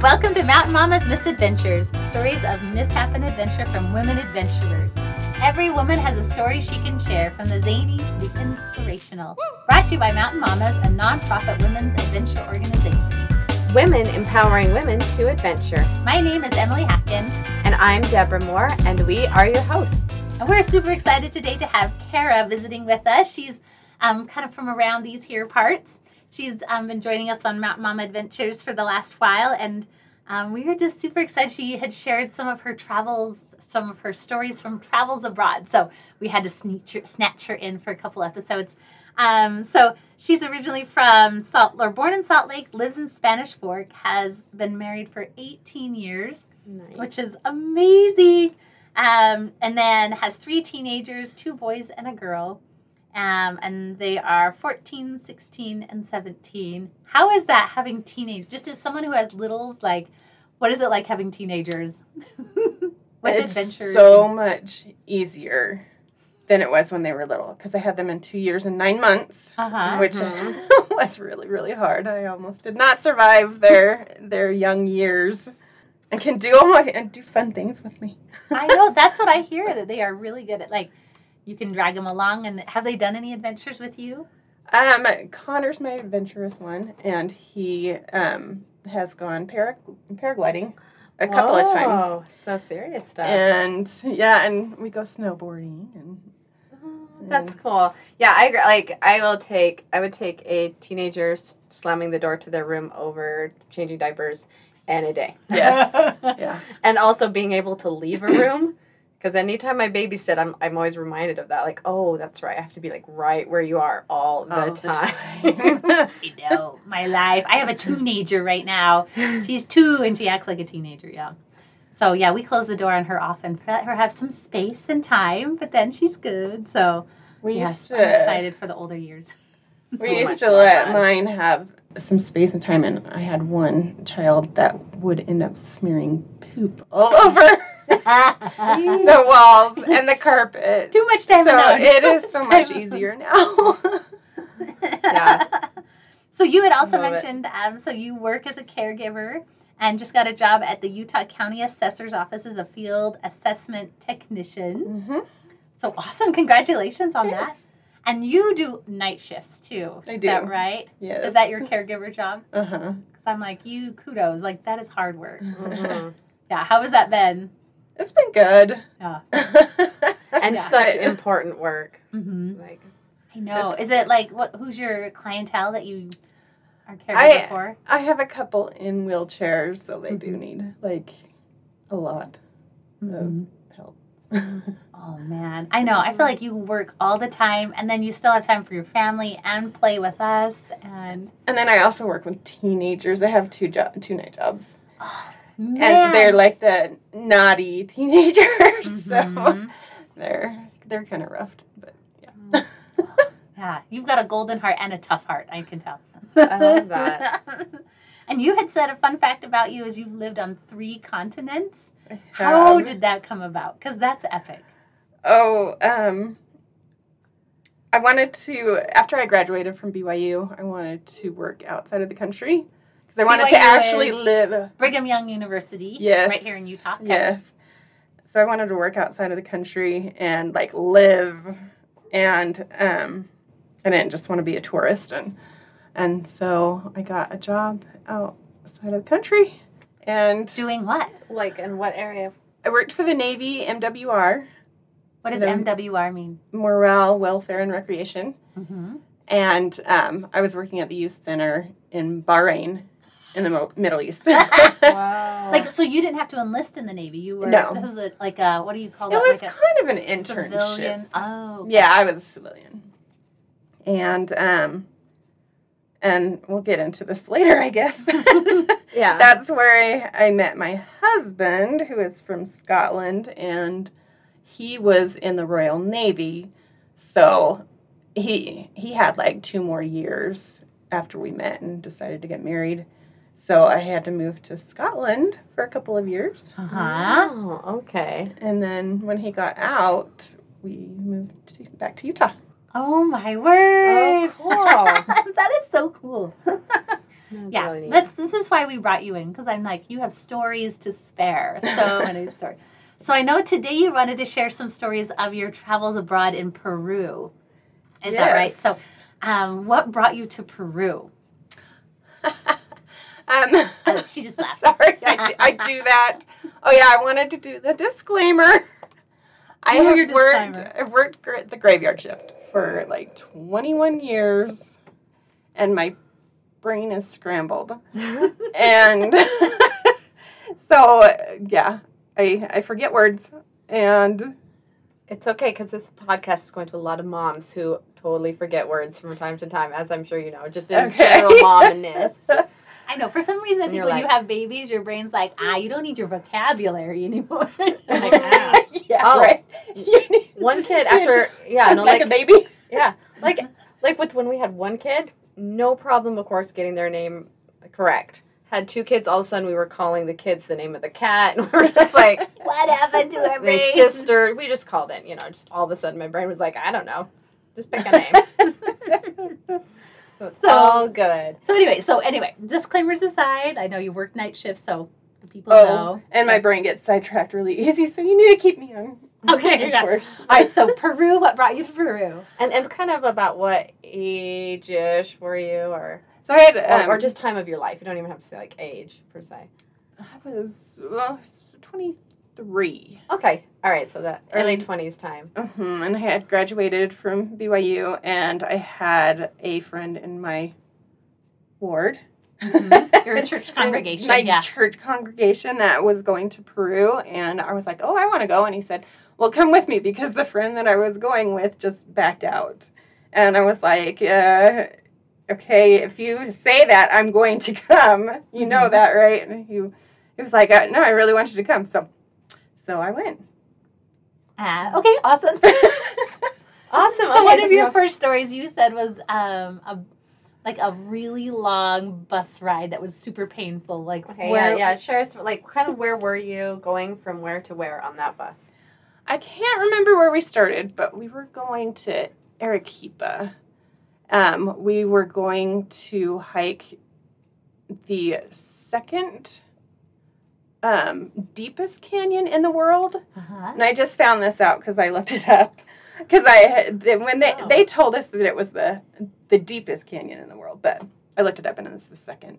Welcome to Mountain Mama's Misadventures, stories of mishap and adventure from women adventurers. Every woman has a story she can share, from the zany to the inspirational. Brought to you by Mountain Mamas, a nonprofit women's adventure organization. Women empowering women to adventure. My name is Emily Hatkin, And I'm Deborah Moore, and we are your hosts. and we're super excited today to have Kara visiting with us. She's um, kind of from around these here parts. She's um, been joining us on Mountain Mama Adventures for the last while, and um, we were just super excited. She had shared some of her travels, some of her stories from travels abroad. So we had to her, snatch her in for a couple episodes. Um, so she's originally from Salt, or born in Salt Lake, lives in Spanish Fork, has been married for 18 years Nice. which is amazing. Um, and then has three teenagers, two boys and a girl. Um, and they are 14, 16, and 17. How is that having teenagers? Just as someone who has littles, like, what is it like having teenagers? With it's adventures. so much easier than it was when they were little because I had them in two years and nine months, uh-huh. which Mhm. was really really hard. I almost did not survive their their young years. And can do all my and do fun things with me. I know that's what I hear that they are really good at. Like, you can drag them along. And have they done any adventures with you? Um, Connor's my adventurous one, and he um has gone para- paragliding a couple of times. Whoa, So serious stuff. And yeah, and we go snowboarding and Oh, That's cool. Yeah, I agree. Like, I will take, I would take a teenager slamming the door to their room over changing diapers any day. yes, yeah. and also being able to leave a room. Because anytime I babysit, I'm, I'm always reminded of that. Like, oh, that's right. I have to be like right where you are all the All the time. I know my life. I have a teenager right now. She's two and she acts like a teenager, yeah. So yeah, we close the door on her often, let her have some space and time, but then she's good. So We yes, used I'm to excited for the older years. we used to let mine have some space and time, and I had one child that would end up smearing poop all over the walls and the carpet. Too much time so alone. it Too is so much time easier now. Yeah. so you had also mentioned, um, so you work as a caregiver and just got a job at the Utah County Assessor's Office as a field assessment technician. hmm So awesome! Congratulations on that. And you do night shifts too. I Is that do. right? Yes. Is that your caregiver job? Uh huh. Because I'm like, you kudos. Like, that is hard work. Mhm. Yeah. How has that been? It's been good. Yeah. And Yeah. such important work. Mm-hmm. Like, I know. Is it like, what? who's your clientele that you are caring I- for? I have a couple in wheelchairs, so they do Mhm. need like a lot Mhm. of help. Oh, man. I know. I feel like you work all the time and then you still have time for your family and play with us. And, And then I also work with teenagers. I have two job, two night jobs, man. and they're like the naughty teenagers, so Mhm. they're they're kind of rough. But yeah, Yeah, you've got a golden heart and a tough heart. I can tell. I love that. and you had said a fun fact about you is you've lived on three continents. How did that come about? Because that's epic. Oh, um, I wanted to after I graduated from BYU, I wanted to work outside of the country because I wanted to actually is- live. Brigham Young University. Yes. Right here in Utah. Okay. Yes. So I wanted to work outside of the country and like live and um I didn't just want to be a tourist and and so I got a job outside of the country and Doing what? like, in what area? I worked for the Navy MWR, What does MWR mean? Morale, Welfare and Recreation. Mm-hmm. And um, I was working at the youth center in Bahrain in the Mo- Middle East. Wow. Like, so you didn't have to enlist in the Navy. You were. No. This was a, like a what do you call it It was like a kind of an internship. civilian- Oh. Yeah, I was a civilian. And um and we'll get into this later, I guess. yeah. That's where I, I met my husband, who is from Scotland, and he was in the Royal Navy. So he he had like two more years after we met and decided to get married. So I had to move to Scotland for a couple of years. Uh huh. Oh, okay. And then when he got out, we moved to, back to Utah. Oh my word! Oh, cool. that is so cool. No, Yeah, really neat. that's this is why we brought you in because I'm like you have stories to spare, so many stories. So I know today you wanted to share some stories of your travels abroad in Peru. Is that right? So, um, what brought you to Peru? Um, Uh, she just laughed. Sorry, I do, I do that. Oh yeah, I wanted to do the disclaimer. I Do your have worked. disclaimer. I've worked gra- the graveyard shift for like 21 years, and my brain is scrambled. and so yeah, I I forget words, and It's okay because this podcast is going to a lot of moms who totally forget words from time to time, as I'm sure you know, just in Okay. general momness. I know. For some reason, I And think you're when you have babies, your brain's like, ah, you don't need your vocabulary anymore. Like, ah. yeah, Oh. right. One kid after, yeah, no, like, like, a baby. yeah, like, like with when we had one kid, no problem, of course, getting their name correct. Had two kids, all of a sudden we were calling the kids the name of the cat, and we were just like, what happened to our the sister. We just called it, you know, just all of a sudden my brain was like, I don't know, just pick a name. So it's So- all good. So anyway, so anyway, disclaimers aside, I know you work night shifts, so the people Oh, know. and my brain gets sidetracked really easy, so you need to keep me young. Okay, of yeah. course. All right, so Peru. What brought you to Peru? And and kind of about what age-ish were you, or So I had, um, or just time of your life. You don't even have to say like age per se. I was well, I 23. Okay, all right. So that early twenties time. hmm And I had graduated from BYU, and I had a friend in my ward. Mhm. Your church congregation, My yeah. church congregation that was going to Peru, and I was like, "Oh, I want to go." And he said, "Well, come with me," because the friend that I was going with just backed out, and I was like, uh, "Okay, if you say that, I'm going to come. You know Mhm. that, right?" And he, he was like, uh, "No, I really want you to come." So, so I went. Uh, okay, awesome. Awesome. So okay, one of your first stories you said was um a like a really long bus ride that was super painful. Like Okay, where yeah, yeah. Share us like kind of where were you going from where to where on that bus? I can't remember where we started, but we were going to Arequipa. Um, we were going to hike the second um, deepest canyon in the world, Uh-huh. and I just found this out because I looked it up. Because I when they Oh. they told us that it was the the deepest canyon in the world, but I looked it up and it's the second.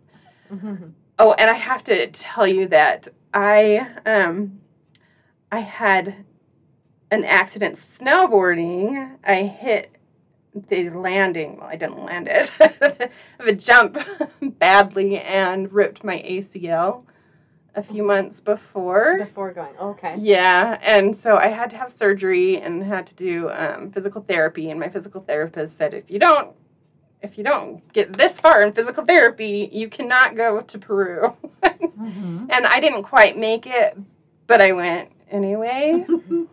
Oh, and I have to tell you that I um I had an accident snowboarding. I hit the landing. Well, I didn't land it. of a jump badly and ripped my ACL a few months before. Before going, okay. Yeah, and so I had to have surgery and had to do um, physical therapy. And my physical therapist said, if you don't, if you don't get this far in physical therapy, you cannot go to Peru. Mhm. and I didn't quite make it, but I went anyway.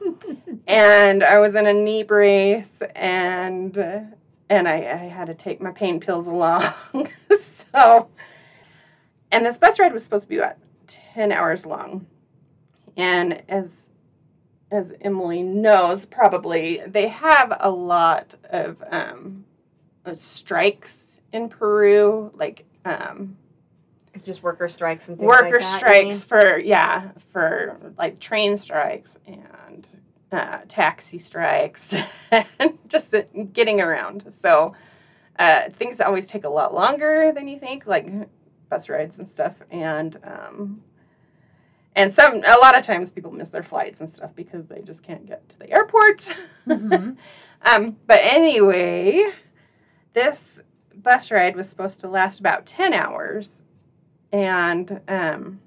and I was in a knee brace, and and I, I had to take my pain pills along. so, and this bus ride was supposed to be about ten hours long, and as as Emily knows, probably they have a lot of um, strikes in Peru, like. Um, just worker strikes and things worker like that, strikes for yeah for like train strikes and uh, taxi strikes and just getting around so uh, things always take a lot longer than you think like bus rides and stuff and um, and some a lot of times people miss their flights and stuff because they just can't get to the airport Mhm. um, but anyway, this bus ride was supposed to last about 10 hours, and um,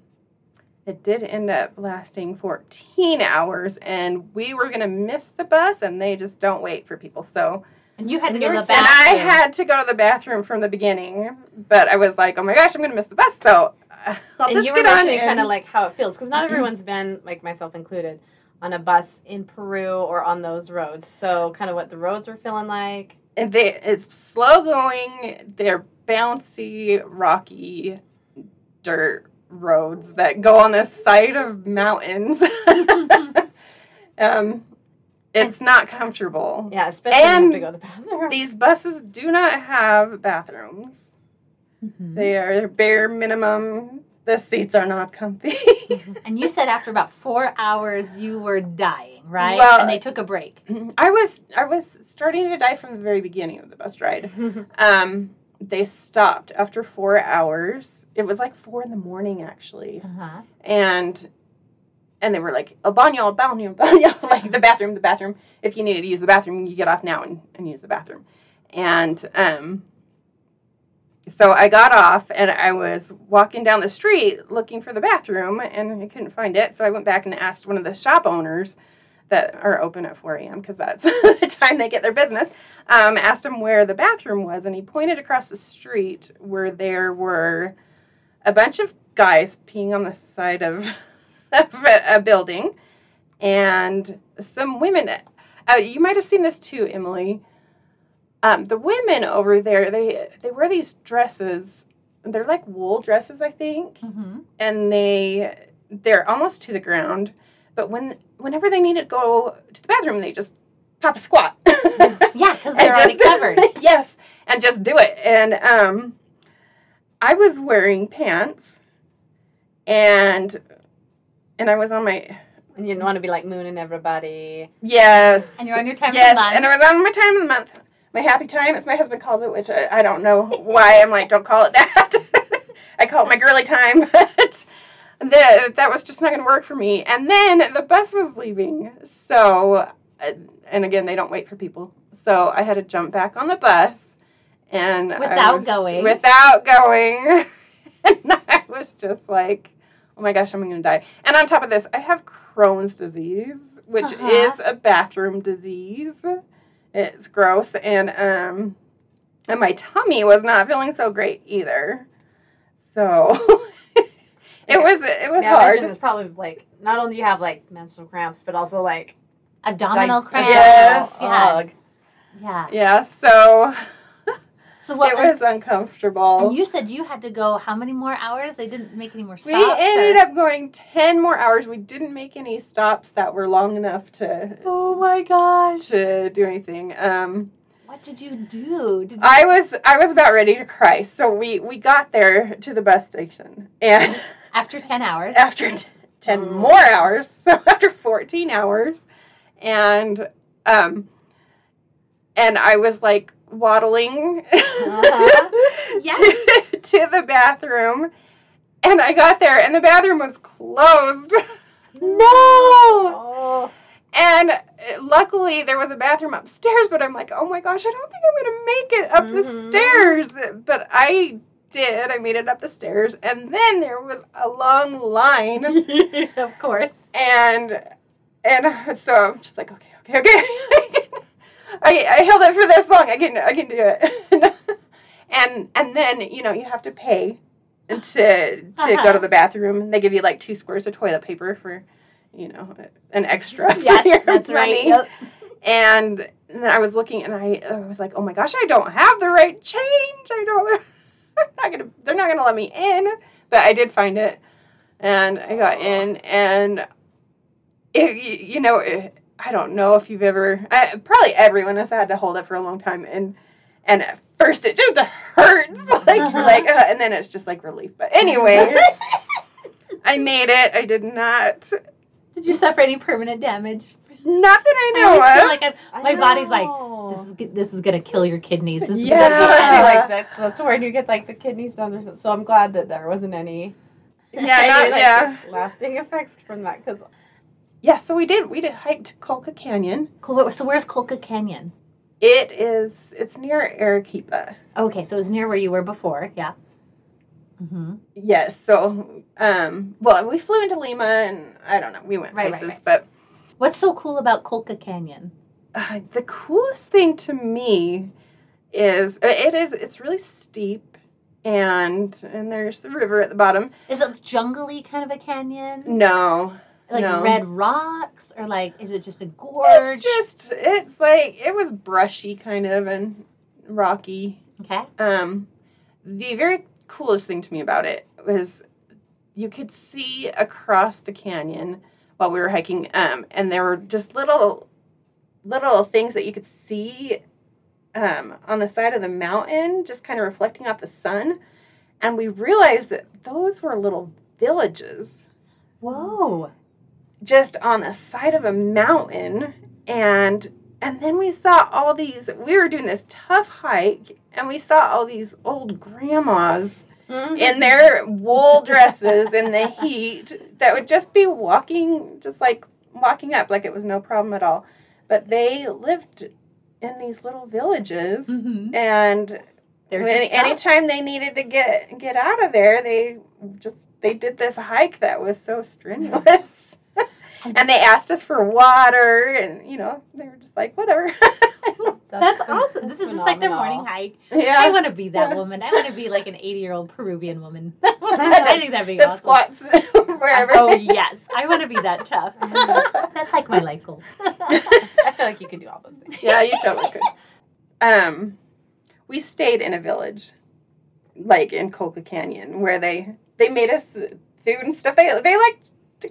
it did end up lasting 14 hours, and we were going to miss the bus, and they just don't wait for people. So, And you had to go to the and bathroom. I had to go to the bathroom from the beginning, but I was like, oh my gosh, I'm going to miss the bus, so I'll and just you were get on in. kind of like how it feels because not everyone's been like myself included on a bus in Peru or on those roads. So kind of what the roads were feeling like. and they it's slow going they're bouncy rocky dirt roads that go on the side of mountains um it's not comfortable Yeah, especially when you have And to go to the bathroom. these buses do not have bathrooms Mhm. They are bare minimum. The seats are not comfy. And you said after about four hours you were dying, right? Well- and they took a break. I was I was starting to die from the very beginning of the bus ride. Um, they stopped after four hours. It was like four in the morning actually, Uh-huh. and and they were like a baño, a like the bathroom, the bathroom. If you needed to use the bathroom, you get off now and, and use the bathroom. And um, so I got off and I was walking down the street looking for the bathroom and I couldn't find it. So I went back and asked one of the shop owners that are open at 4 a.m. because that's the time they get their business. Um, asked him where the bathroom was and he pointed across the street where there were a bunch of guys peeing on the side of, of a, a building and some women. Uh, you might have seen this too, Emily. Um, the women over there, they they wear these dresses. They're like wool dresses, I think, Mm-hmm. and they they're almost to the ground. But when whenever they need to go to the bathroom, they just pop a squat. Yeah, because they're already just- covered. yes, and just do it. And um, I was wearing pants, and and I was on my and you didn't want to be like mooning everybody. yes, And you're on your time of the month. and I was on my time of the month. My happy time, as my husband calls it, which I, I don't know why I'm like, don't call it that. I call it my girly time, but the, that was just not going to work for me. And then the bus was leaving, so uh, and again, they don't wait for people, so I had to jump back on the bus, and Without was- going. without going, and I was just like. Oh my gosh, I'm gonna die. And on top of this, I have Crohn's disease, which Uh-huh. is a bathroom disease. It's gross, and um, and my tummy was not feeling so great either. So it was it was Yeah, I imagine hard. it's probably like not only you have like menstrual cramps, but also like Abdominal di- cramps. Yes. Yeah. Ugh. Yeah. Yeah, so So what? it was uncomfortable. and you said you had to go how many more hours? They didn't make any more stops. we ended or- up going ten more hours. We didn't make any stops that were long enough to Oh my gosh! to do anything. Um, What did you do? Did you? I was I was about ready to cry. So we we got there to the bus station, and after ten hours. after t- 10 Mm. more hours, so after 14 hours, and um, and I was like waddling Uh-huh. to, to the bathroom, and I got there, and the bathroom was closed. No. Oh. And luckily, there was a bathroom upstairs, but I'm like, oh my gosh, I don't think I'm gonna make it up the Mhm. stairs. But I did. I made it up the stairs, and then there was a long line, of course. and and so I'm just like, okay, okay, okay. I, I held it for this long. I can I can do it. and and then you know you have to pay to to go Uh-huh. to the bathroom. They give you like two squares of toilet paper for you know an extra Yeah, that's right. Yep. And then I was looking and I, I was like, oh my gosh, I don't have the right change. I don't. I'm not gonna. They're not gonna let me in. But I did find it, and I got in. And it, you know, it, I don't know if you've ever. I, probably everyone has had to hold it for a long time, and and at first it just hurts, like you're Uh-huh. like, uh, and then it's just like relief. But anyway, I made it. I did not. Did you suffer any permanent damage? Not that I I know feel of. like I'm, I my body's like, this is this is gonna kill your kidneys. This Yeah. That's gonna what I say. Like that. That's where you get like the kidney stones or something. So I'm glad that there wasn't any. yeah, any, not, like, yeah. Lasting effects from that because Yeah, so we did. We did hiked Colca Canyon. Cool. So where's Colca Canyon? It is. It's near Arequipa. Okay, so it was near where you were before. Yeah. Mm-hmm. Yes. So, um, well, we flew into Lima, and I don't know. We went Right, right, places, but What's so cool about Colca Canyon? uh, the coolest thing to me is uh, it is. It's really steep, and and there's the river at the bottom. Is it jungly kind of a canyon? No, Like no. red rocks, or like is it just a gorge? it's just. It's like it was brushy, kind of, and rocky. okay. Um, the very coolest thing to me about it was you could see across the canyon while we were hiking, um, and there were just little little things that you could see um, on the side of the mountain, just kind of reflecting off the sun. and we realized that those were little villages Whoa. Just on the side of a mountain and and then we saw all these we were doing this tough hike and we saw all these old grandmas in their wool dresses in the heat that would just be walking just like walking up like it was no problem at all. But they lived in these little villages Mm-hmm. and any, anytime they needed to get get out of there they just they did this hike that was so strenuous and they asked us for water and you know they were just like whatever That's awesome. This is just like their morning phenomenal. hike. I want to be that Yeah. woman. I want to be like an 80 year old Peruvian woman. I think that'd be the awesome. squats wherever Oh, yes. I want to be that tough. That's like my life goal. I feel like you could do all those things. yeah you totally could um we stayed in a village like in colca canyon where they they made us food and stuff they they like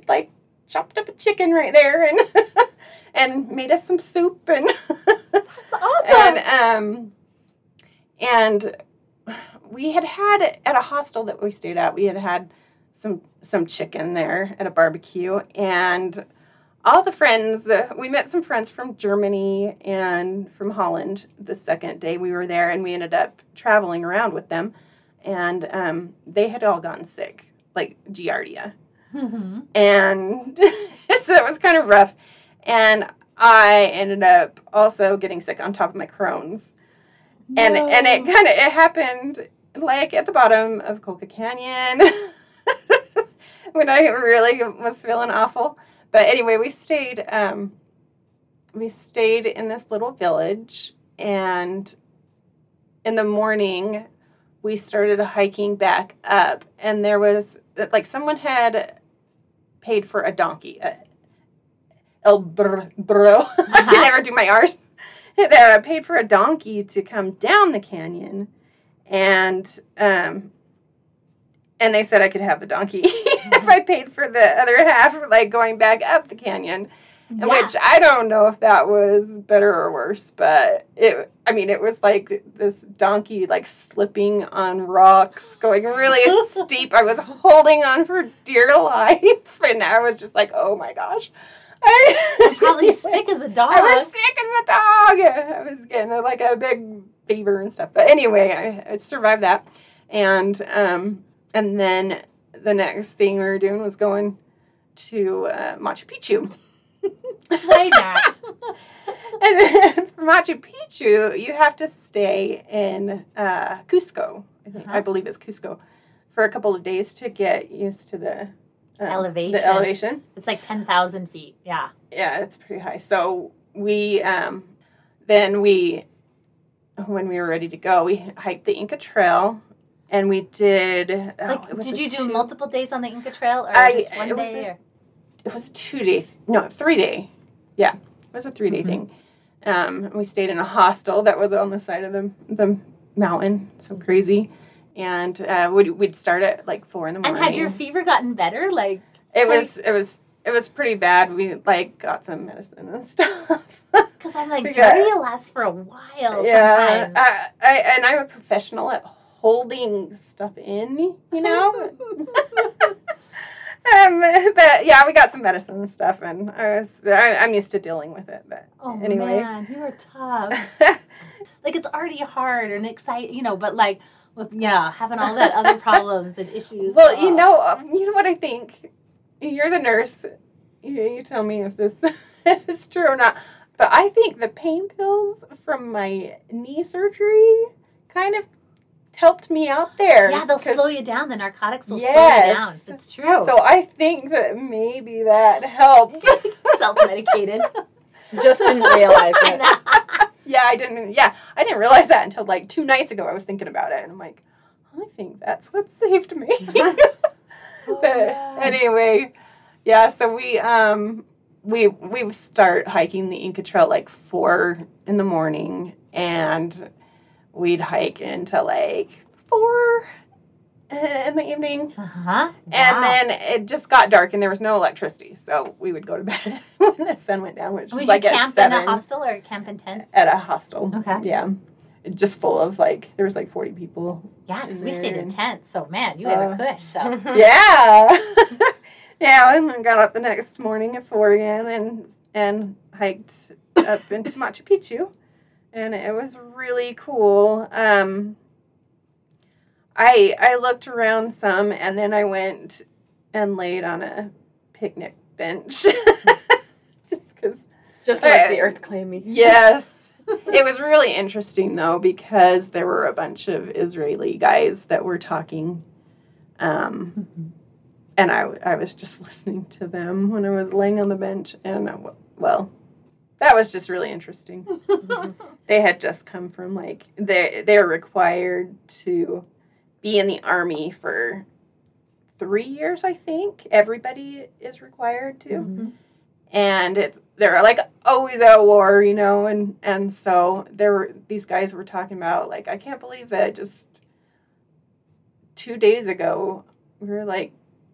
like chopped up a chicken right there and and made us some soup and That's awesome. and um and we had had at a hostel that we stayed at we had had some some chicken there at a barbecue and all the friends uh, we met some friends from germany and from holland the second day we were there and we ended up traveling around with them and um, they had all gotten sick like giardia Mhm. and so it was kind of rough. And I ended up also getting sick on top of my Crohn's, and and it kind of it happened like at the bottom of Colca Canyon when I really was feeling awful. But anyway, we stayed um, we stayed in this little village, and in the morning we started hiking back up, and there was like someone had paid for a donkey. Uh, El bro, bro. I can Uh-huh. never do my R's. Uh, paid for a donkey to come down the canyon, and um, and they said I could have the donkey if I paid for the other half, like going back up the canyon. Yeah. Which I don't know if that was better or worse, but it. I mean, it was like this donkey like slipping on rocks, going really steep. I was holding on for dear life, and I was just like, "Oh my gosh!" I, was Probably sick as a dog. I was sick as a dog. I was getting like a big fever and stuff. But anyway, I, I survived that, and um, and then the next thing we were doing was going to uh, Machu Picchu. Why not? and then for Machu Picchu, you have to stay in uh, Cusco. I, think, I Uh-huh. believe it's Cusco for a couple of days to get used to the um, Elevation. The elevation. It's like 10,000 feet. Yeah. Yeah, it's pretty high. So we um, then we when we were ready to go, we hiked the Inca Trail, and we did. oh, Like, was did you do two- multiple days on the Inca Trail or I- just one day? It was a two day, th- no, three day. Yeah, it was a three day Mhm. thing. Um, we stayed in a hostel that was on the side of the the mountain. So crazy. And uh, we'd, we'd start at like four in the morning. And had your fever gotten better? Like, it was it was it was pretty bad. We like got some medicine and stuff. because I'm like, diarrhea lasts for a while yeah, I, and I'm a professional at holding stuff in, you know. um, but yeah, we got some medicine and stuff, and I was I, I'm used to dealing with it. But oh, anyway, man, you are tough. like, it's already hard and exciting, you know, but like, with, yeah, having all that other problems and issues. well, you oh. know, um, you know what I think. You're the nurse. You, you tell me if this is true or not. But I think the pain pills from my knee surgery kind of helped me out there. Yeah, they'll slow you down. The narcotics will slow you down. It's true. So I think that maybe that helped. Self medicated. Just didn't realize it. yeah, I didn't. Yeah, I didn't realize that until like two nights ago. I was thinking about it, and I'm like, I think that's what saved me. Oh, but yeah. anyway, yeah. So we um we we start hiking the Inca Trail like four in the morning, and we'd hike until like four in the evening. Uh-huh. And Wow. then it just got dark and there was no electricity, so we would go to bed when the sun went down, which Would was like you at camp seven in a hostel or camp in tents? at a hostel. Okay. Yeah, just full of like there was like 40 people. Yeah, because we stayed in tents. So man, you guys Uh, are cush. So Yeah. yeah, and then got up the next morning at 4 again and and hiked up into Machu Picchu. And it was really cool. Um I I looked around some and then I went and laid on a picnic bench. Just cuz Just like the earth claimed me. Yes. it was really interesting though because there were a bunch of Israeli guys that were talking um and I, I was just listening to them when I was laying on the bench, and I well, that was just really interesting. they had just come from like they they are required to be in the army for three years, I think. Everybody is required to, Mhm. and it's they're like always at war, you know, and and so there were these guys were talking about like I can't believe that just two days ago we were like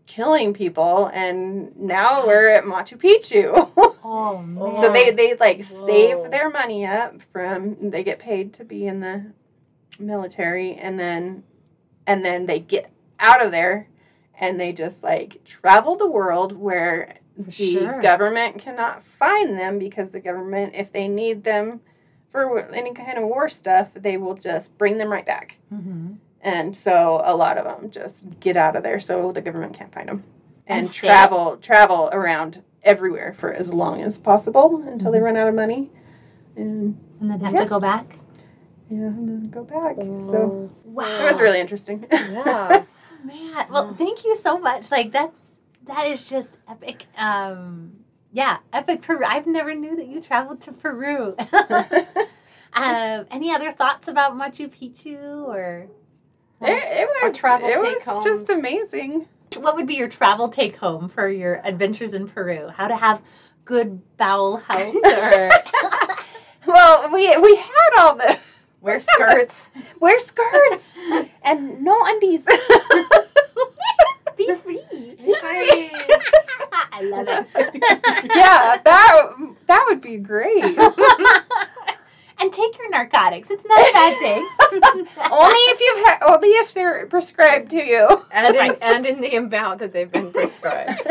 killing people and now we're at Machu Picchu. oh man. so they they like Whoa. save their money up from they get paid to be in the military and then and then they get out of there and they just like travel the world where For the sure. government cannot find them because the government if they need them for any kind of war stuff they will just bring them right back Mhm. and so a lot of them just get out of there so the government can't find them and, And travel travel around everywhere for as long as possible until they run out of money and and then have Yeah. to go back. yeah and then go back so Wow. it was really interesting Yeah. Man, well, thank you so much. Like that's that is just epic. Um, yeah, epic Peru. I've never knew that you traveled to Peru. um, any other thoughts about Machu Picchu or it, it was travel it was take-homes. just amazing what would be your travel take home for your adventures in Peru? How to have good bowel health or well we we had all the Wear skirts. wear skirts and no undies be free. Right. I love it. yeah that that would be great and take your narcotics. It's not a bad thing. only if you've had only if they're prescribed to you And, in, and in the amount that they've been prescribed.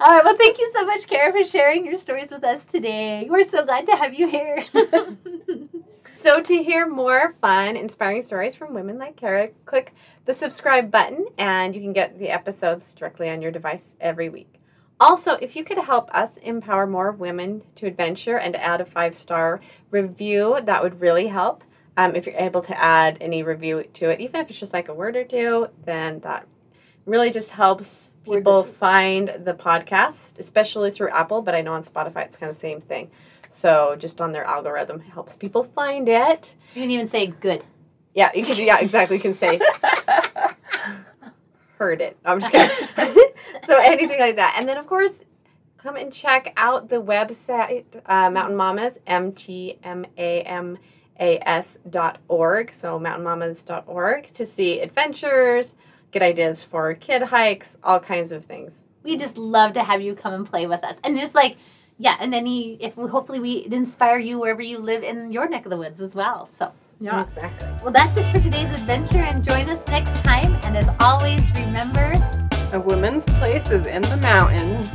All right. Well, thank you so much, Kara, for sharing your stories with us today. We're so glad to have you here. So to hear more fun, inspiring stories from women like Kara, click the subscribe button and you can get the episodes directly on your device every week. Also, if you could help us empower more women to adventure and add a five star review, that would really help. Um, if you're able to add any review to it, even if it's just like a word or two, then that really just helps people find the podcast, especially through Apple, but I know on Spotify it's kind of the same thing. So just on their algorithm helps people find it. you can even say good. Yeah, you can, yeah, exactly. You can say heard it. I'm just kidding. so anything like that, and then of course, come and check out the website uh, Mountain Mamas M T M A M A S dot org. So mountainmamas dot org to see adventures, get ideas for kid hikes, all kinds of things. We just love to have you come and play with us, and just like yeah, and any if we, hopefully we inspire you wherever you live in your neck of the woods as well. So exactly. well, that's it for today's adventure, and join us next time. And as always, remember. a woman's place is in the mountains